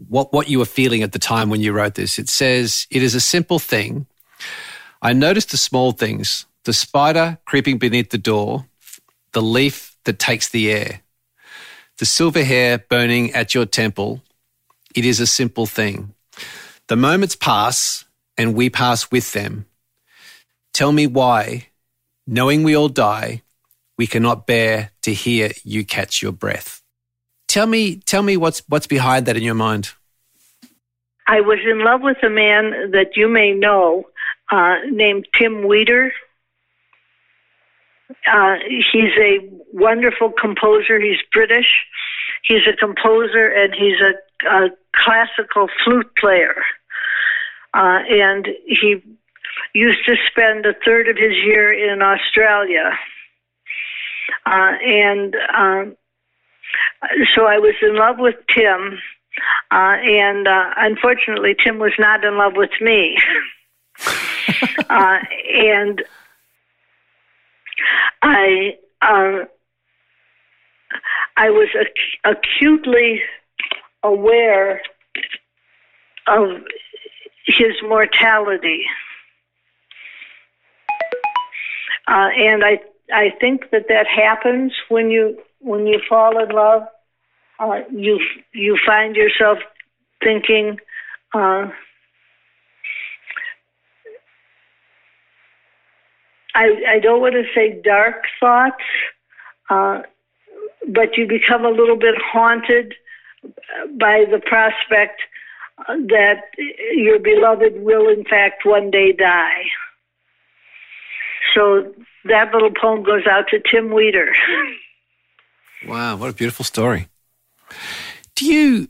what what you were feeling at the time when you wrote this. It says, "It is a simple thing. I noticed the small things: the spider creeping beneath the door, the leaf that takes the air, the silver hair burning at your temple. It is a simple thing. The moments pass, and we pass with them. Tell me why, knowing we all die." We cannot bear to hear you catch your breath. Tell me, tell me what's what's behind that in your mind. I was in love with a man that you may know, uh, named Tim Wheater. Uh, he's a wonderful composer. He's British. He's a composer and he's a, a classical flute player. Uh, and he used to spend a third of his year in Australia. Uh, and um, so I was in love with Tim, uh, and uh, unfortunately, Tim was not in love with me. uh, and I, uh, I was ac- acutely aware of his mortality, uh, and I I think that that happens when you when you fall in love. Uh, you you find yourself thinking. Uh, I I don't want to say dark thoughts, uh, but you become a little bit haunted by the prospect that your beloved will in fact one day die. So that little poem goes out to Tim Wheater. wow, what a beautiful story. Do you?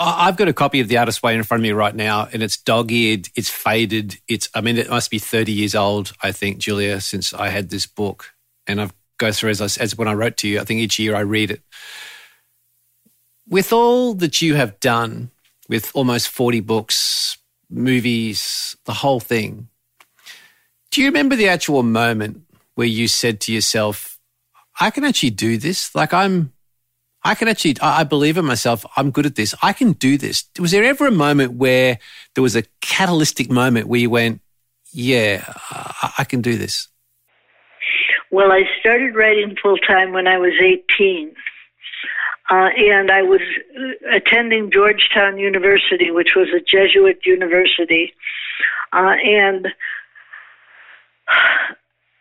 I've got a copy of The Artist's Way in front of me right now, and it's dog-eared, it's faded. It's, I mean, it must be 30 years old, I think, Julia, since I had this book. And I've go through as, I, as when I wrote to you. I think each year I read it. With all that you have done, with almost 40 books, movies, the whole thing, do you remember the actual moment where you said to yourself, I can actually do this? Like, I'm, I can actually, I believe in myself. I'm good at this. I can do this. Was there ever a moment where there was a catalytic moment where you went, yeah, I can do this? Well, I started writing full time when I was 18. Uh, and I was attending Georgetown University, which was a Jesuit university. Uh, and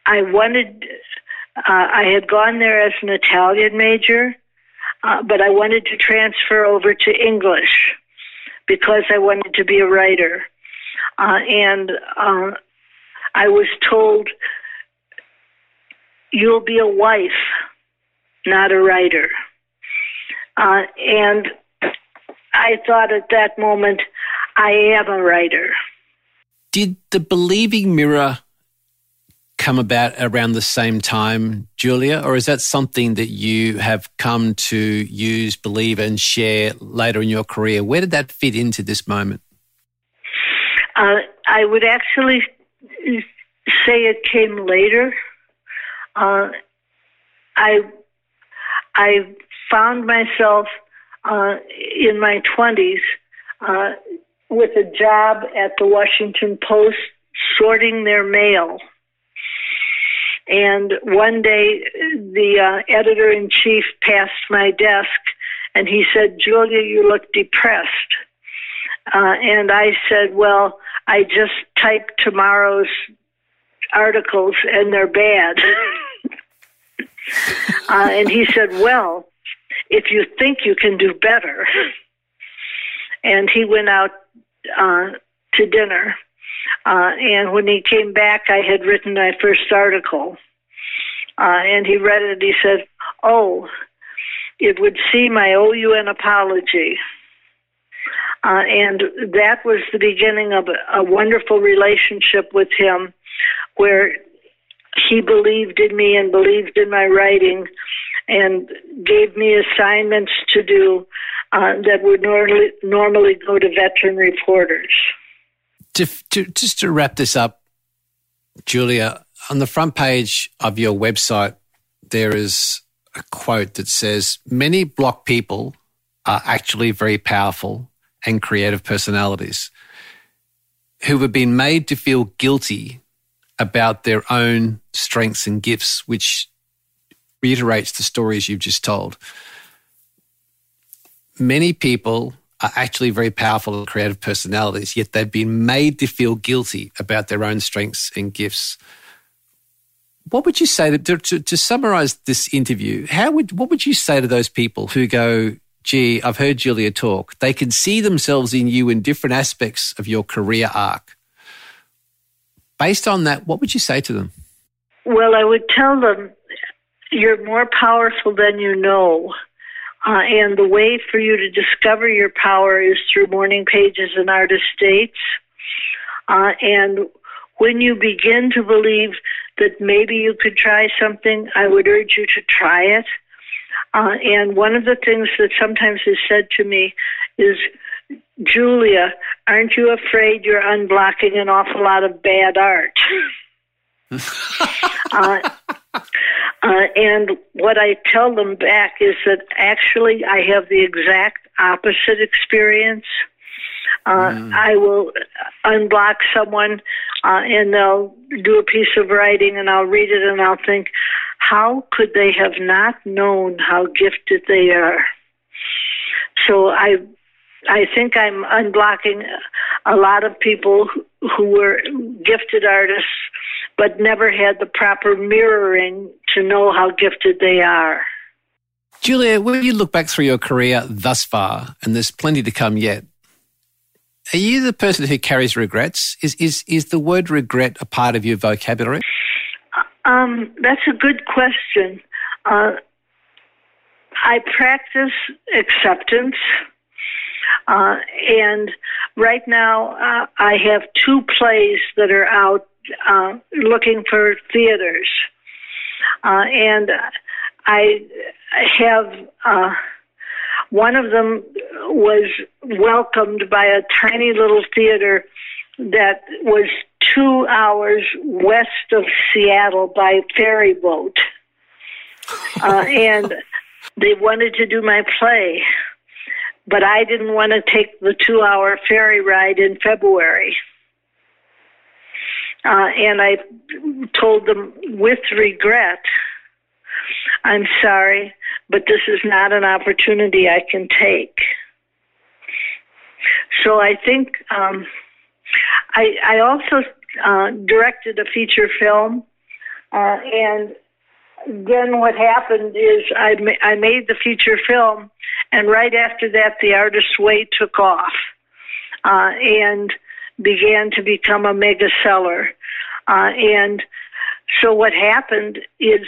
I wanted, uh, I had gone there as an Italian major, uh, but I wanted to transfer over to English because I wanted to be a writer. Uh, and uh, I was told, you'll be a wife, not a writer. Uh, and I thought at that moment, I am a writer. Did the believing mirror come about around the same time, Julia, or is that something that you have come to use, believe, and share later in your career? Where did that fit into this moment? Uh, I would actually say it came later. Uh, I I found myself uh, in my twenties uh, with a job at the Washington Post sorting their mail. And one day, the uh, editor in chief passed my desk and he said, Julia, you look depressed. Uh, and I said, Well, I just typed tomorrow's articles and they're bad. uh, and he said, Well, if you think you can do better. And he went out uh, to dinner. Uh, and when he came back, I had written my first article. Uh, and he read it. And he said, Oh, it would seem I owe you an apology. Uh, and that was the beginning of a, a wonderful relationship with him where he believed in me and believed in my writing and gave me assignments to do uh, that would normally, normally go to veteran reporters. To, to, just to wrap this up, Julia, on the front page of your website, there is a quote that says, Many block people are actually very powerful and creative personalities who have been made to feel guilty about their own strengths and gifts, which reiterates the stories you've just told. Many people are actually very powerful and creative personalities, yet they've been made to feel guilty about their own strengths and gifts. What would you say to, to, to summarize this interview? How would what would you say to those people who go, "Gee, I've heard Julia talk. They can see themselves in you in different aspects of your career arc." Based on that, what would you say to them? Well, I would tell them you're more powerful than you know. Uh, and the way for you to discover your power is through morning pages and artist dates. Uh, and when you begin to believe that maybe you could try something, I would urge you to try it. Uh, and one of the things that sometimes is said to me is, Julia, aren't you afraid you're unblocking an awful lot of bad art? uh, uh, and what I tell them back is that actually I have the exact opposite experience. Uh, mm. I will unblock someone uh, and they'll do a piece of writing and I'll read it and I'll think, how could they have not known how gifted they are? So I, I think I'm unblocking a lot of people who were gifted artists but never had the proper mirroring to know how gifted they are. Julia, when you look back through your career thus far, and there's plenty to come yet, are you the person who carries regrets? Is is is the word regret a part of your vocabulary? Um, that's a good question. Uh, I practice acceptance, uh, and right now uh, I have two plays that are out uh, looking for theaters, uh, and I have uh, one of them was welcomed by a tiny little theater that was two hours west of Seattle by ferry boat, uh, and they wanted to do my play. But I didn't want to take the two hour ferry ride in February. Uh, and I told them with regret, I'm sorry, but this is not an opportunity I can take. So I think um, I, I also uh, directed a feature film, uh, and then what happened is I, ma- I made the feature film, and right after that, the artist's way took off. Uh, and began to become a mega seller. Uh, and so what happened is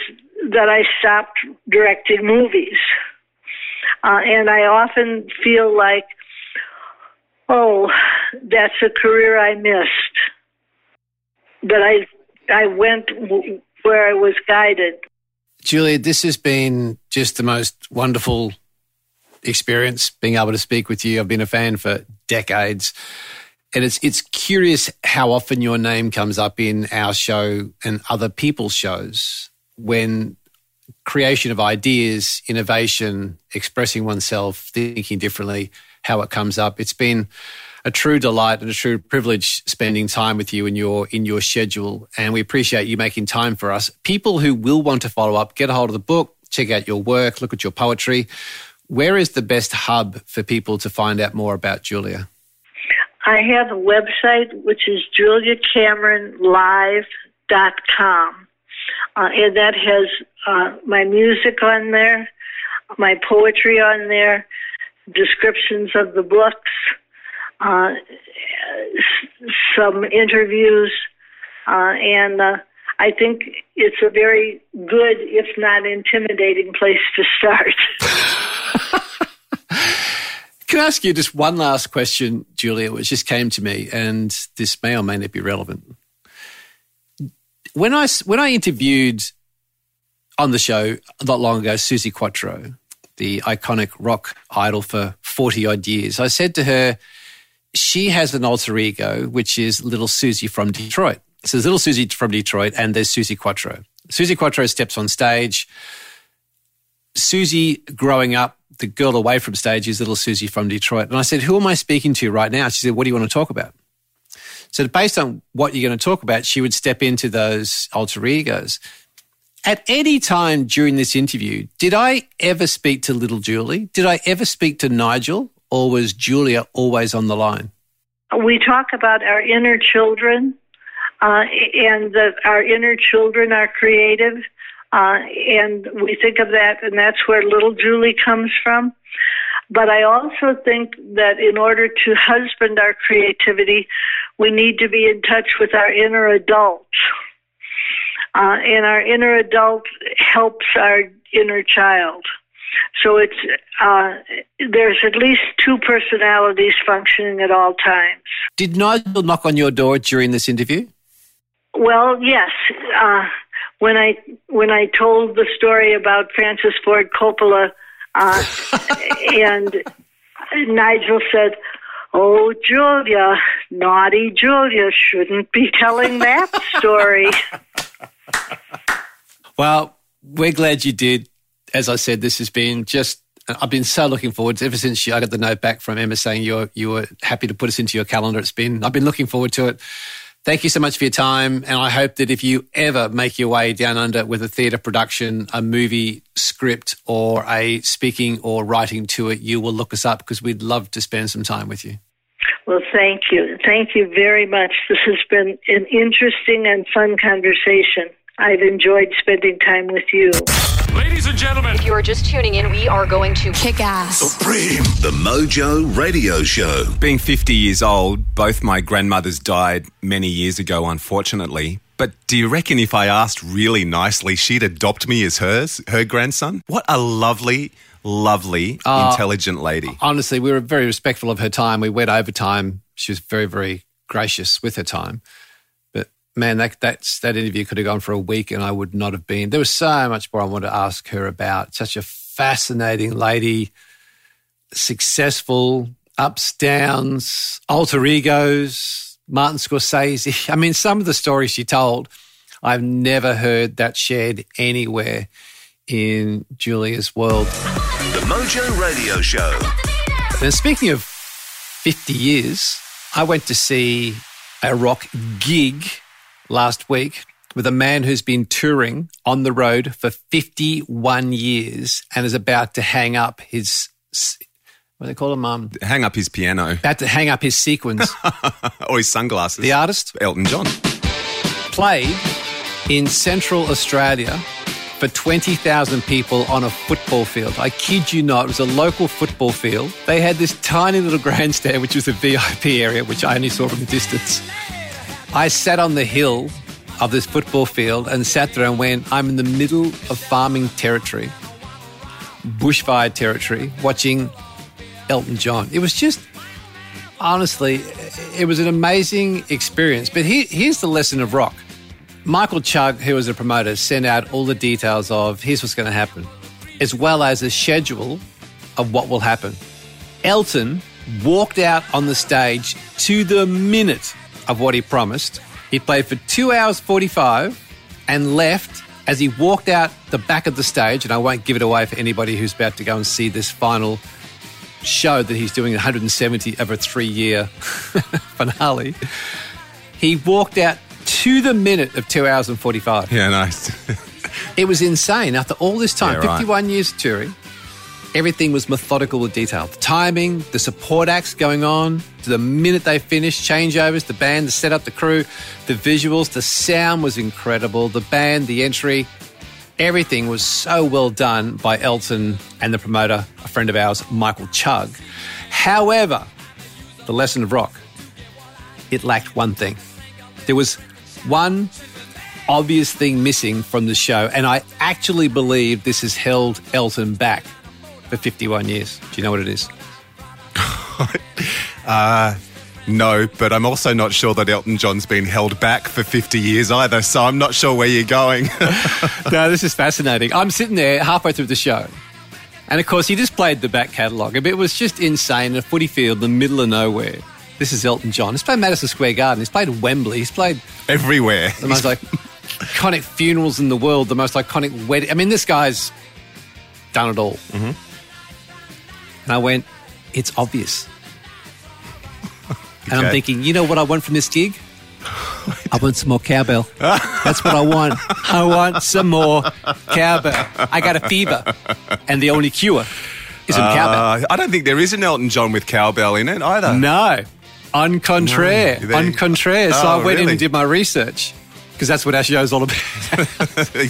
that I stopped directing movies. Uh, and I often feel like, oh, that's a career I missed. But I I went where I was guided. Julia, this has been just the most wonderful experience being able to speak with you. I've been a fan for decades. And it's it's curious how often your name comes up in our show and other people's shows when creation of ideas, innovation, expressing oneself, thinking differently, how it comes up. It's been a true delight and a true privilege spending time with you in your in your schedule and we appreciate you making time for us. People who will want to follow up, get a hold of the book, check out your work, look at your poetry. Where is the best hub for people to find out more about Julia? I have a website which is juliacameronlive.com. Uh, and that has uh, my music on there, my poetry on there, descriptions of the books, uh, some interviews, uh, and uh, I think it's a very good, if not intimidating, place to start. Can I ask you just one last question, Julia, which just came to me, and this may or may not be relevant. When I when I interviewed on the show not long ago, Suzi Quatro, the iconic rock idol for forty odd years, I said to her, she has an alter ego, which is Little Susie from Detroit. So there's Little Susie from Detroit, and there's Suzi Quatro. Suzi Quatro steps on stage. Susie, growing up, the girl away from stage is Little Susie from Detroit. And I said, Who am I speaking to right now? She said, What do you want to talk about? So, based on what you're going to talk about, she would step into those alter egos. At any time during this interview, did I ever speak to little Julie? Did I ever speak to Nigel? Or was Julia always on the line? We talk about our inner children uh, and that our inner children are creative. Uh, and we think of that, and that's where little Julie comes from. But I also think that in order to husband our creativity, we need to be in touch with our inner adult. Uh, and our inner adult helps our inner child. So it's uh, there's at least two personalities functioning at all times. Did Nigel knock on your door during this interview? Well, yes. Uh, when I when I told the story about Francis Ford Coppola, uh, and Nigel said, "Oh, Julia, naughty Julia, shouldn't be telling that story." well, we're glad you did. As I said, this has been just. I've been so looking forward to, ever since I got the note back from Emma saying you were you were happy to put us into your calendar. It's been I've been looking forward to it. Thank you so much for your time. And I hope that if you ever make your way down under with a theatre production, a movie script, or a speaking or writing to it, you will look us up because we'd love to spend some time with you. Well, thank you. Thank you very much. This has been an interesting and fun conversation. I've enjoyed spending time with you. Ladies and gentlemen, if you are just tuning in, we are going to kick ass. Supreme. The Mojo Radio Show. Being 50 years old, both my grandmothers died many years ago, unfortunately. But do you reckon if I asked really nicely, she'd adopt me as hers, her grandson? What a lovely, lovely, uh, intelligent lady. Honestly, we were very respectful of her time. We went overtime. She was very, very gracious with her time man, that that's, that interview could have gone for a week and I would not have been. There was so much more I wanted to ask her about. Such a fascinating lady, successful, ups, downs, alter egos, Martin Scorsese. I mean, some of the stories she told, I've never heard that shared anywhere in Julia's world. The Mojo Radio Show. Now, speaking of 50 years, I went to see a rock gig last week with a man who's been touring on the road for 51 years and is about to hang up his what do they call him? Um, hang up his piano. About to hang up his sequins. or his sunglasses. The artist? Elton John. Played in Central Australia for 20,000 people on a football field. I kid you not, it was a local football field. They had this tiny little grandstand, which was a VIP area, which I only saw from a distance. I sat on the hill of this football field and sat there and went, I'm in the middle of farming territory, bushfire territory, watching Elton John. It was just, honestly, it was an amazing experience. But here, here's the lesson of rock Michael Chugg, who was a promoter, sent out all the details of here's what's going to happen, as well as a schedule of what will happen. Elton walked out on the stage to the minute of what he promised. He played for two hours 45 and left as he walked out the back of the stage. And I won't give it away for anybody who's about to go and see this final show that he's doing 170 of a three year finale. He walked out to the minute of two hours and 45. Yeah, nice. It was insane. After all this time, Yeah, right. 51 years of touring, everything was methodical with detail. The timing, the support acts going on, to the minute they finished, changeovers, the band, the setup, the crew, the visuals, the sound was incredible, the band, the entry, everything was so well done by Elton and the promoter, a friend of ours, Michael Chugg. However, the lesson of rock, it lacked one thing. There was one obvious thing missing from the show, and I actually believe this has held Elton back for 51 years. Do you know what it is? Uh, no, but I'm also not sure that Elton John's been held back for 50 years either, so I'm not sure where you're going. no, this is fascinating. I'm sitting there halfway through the show. And of course, he just played the back catalogue. It was just insane. A footy field in the middle of nowhere. This is Elton John. He's played Madison Square Garden. He's played Wembley. He's played Everywhere. the most like iconic funerals in the world, the most iconic wedding. I mean, this guy's done it all. Mm-hmm. And I went, it's obvious. And I'm thinking, you know what I want from this gig? I want some more cowbell. That's what I want. I want some more cowbell. I got a fever. And the only cure is some cowbell. Uh, I don't think there is an Elton John with cowbell in it either. No. On contraire. No, On contraire. So Oh, I went in and did my research because that's what our show's all about.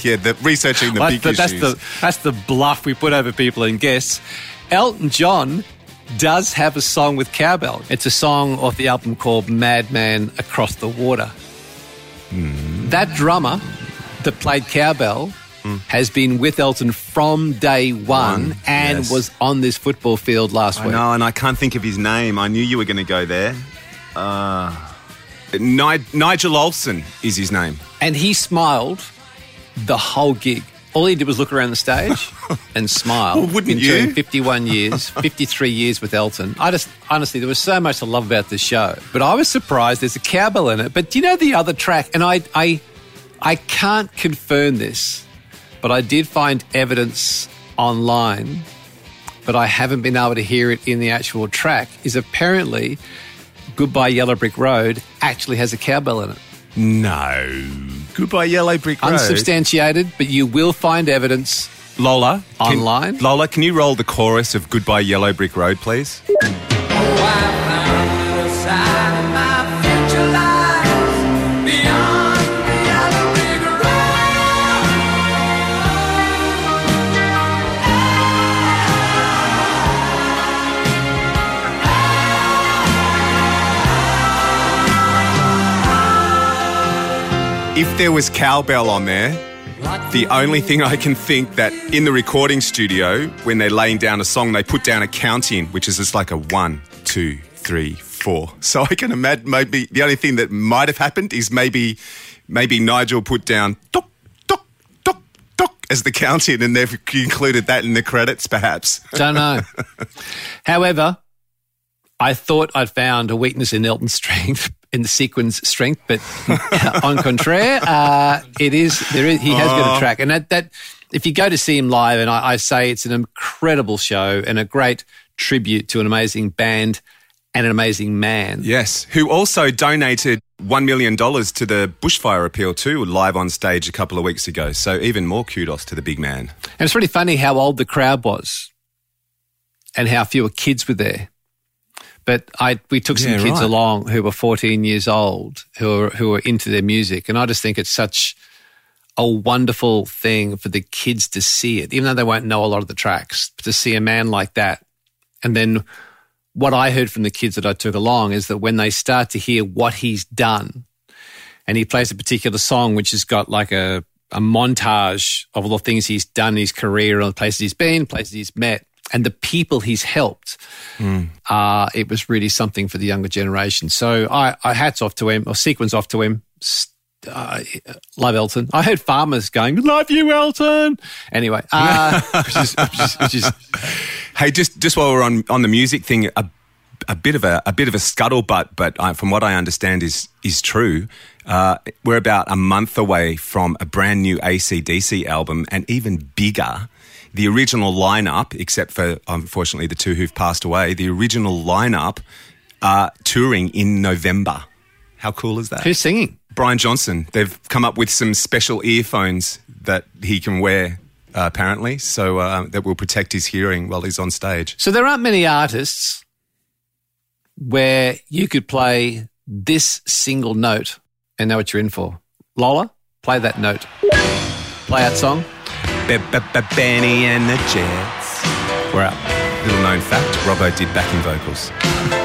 yeah, the researching the Well, big that's, issues. that's the that's the bluff we put over people and guests. Elton John does have a song with cowbell. It's a song off the album called Madman Across the Water. Hmm. That drummer that played cowbell has been with Elton from day one, One, and yes. was on this football field last I week. know, and I can't think of his name. I knew you were going to go there. Uh, Ni- Nigel Olsson is his name. And he smiled the whole gig. All he did was look around the stage and smile. Well, wouldn't you? 51 years, 53 years with Elton. I just, honestly, there was so much to love about this show. But I was surprised there's a cowbell in it. But do you know the other track? And I, I, I can't confirm this, but I did find evidence online, but I haven't been able to hear it in the actual track, is apparently Goodbye Yellow Brick Road actually has a cowbell in it. No. Goodbye, Yellow Brick Road. Unsubstantiated, but you will find evidence Lola. can- online. Lola, can you roll the chorus of Goodbye, Yellow Brick Road, please? Oh, If there was cowbell on there, the only thing I can think that in the recording studio, when they're laying down a song, they put down a counting, which is just like a one, two, three, four. So I can imagine maybe the only thing that might have happened is maybe maybe Nigel put down tok, tok, tok, tok as the counting, and they've included that in the credits, perhaps. Don't know. However, I thought I'd found a weakness in Elton's strength, in the sequence strength, but on contraire, uh, it is there. Is, he has got Oh. a track, and that, that if you go to see him live, and I, I say it's an incredible show and a great tribute to an amazing band and an amazing man. Yes, who also donated $1 million to the bushfire appeal too, live on stage a couple of weeks ago. So even more kudos to the big man. And it's really funny how old the crowd was and how fewer kids were there. But I we took some Yeah, kids right. along who were 14 years old who were, who were into their music. And I just think it's such a wonderful thing for the kids to see it, even though they won't know a lot of the tracks, to see a man like that. And then what I heard from the kids that I took along is that when they start to hear what he's done, and he plays a particular song which has got like a, a montage of all the things he's done in his career, all the places he's been, places he's met, and the people he's helped. Uh, it was really something for the younger generation. So I, I hats off to him, or sequence off to him. Uh, love Elton. I heard farmers going, "Love you, Elton." Anyway, uh, which is, which is, which is Hey, just just while we're on on the music thing, a, a bit of a a bit of a scuttlebutt, but I, from what I understand is is true. Uh, we're about a month away from a brand new ACDC album, and even bigger. The original lineup, except for unfortunately the two who've passed away, the original lineup are touring in November. How cool is that? who's singing? Brian Johnson. They've come up with some special earphones that he can wear, uh, apparently, so uh, that will protect his hearing while he's on stage. So there aren't many artists where you could play this single note and know what you're in for. Lola, play that note. Play that song. Benny and the Jets. We're out. Little known fact: Robbo did backing vocals.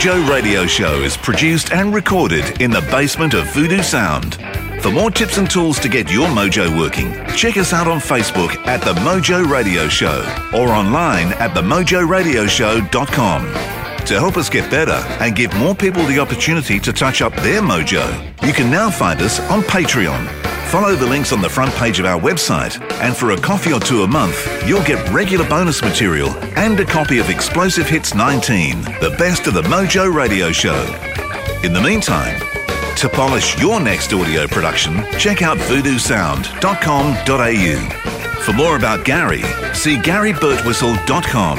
Mojo Radio Show is produced and recorded in the basement of Voodoo Sound. For more tips and tools to get your mojo working, check us out on Facebook at The Mojo Radio Show or online at themojoradioshow.com. To help us get better and give more people the opportunity to touch up their mojo, you can now find us on Patreon. Follow the links on the front page of our website, and for a coffee or two a month, you'll get regular bonus material and a copy of Explosive Hits 19, the best of the Mojo Radio Show. In the meantime, to polish your next audio production, check out voodoosound.com.au. For more about Gary, see GaryBurtwhistle.com.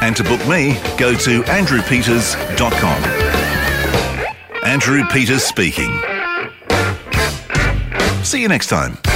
And to book me, go to andrewpeters.com. Andrew Peters speaking. See you next time.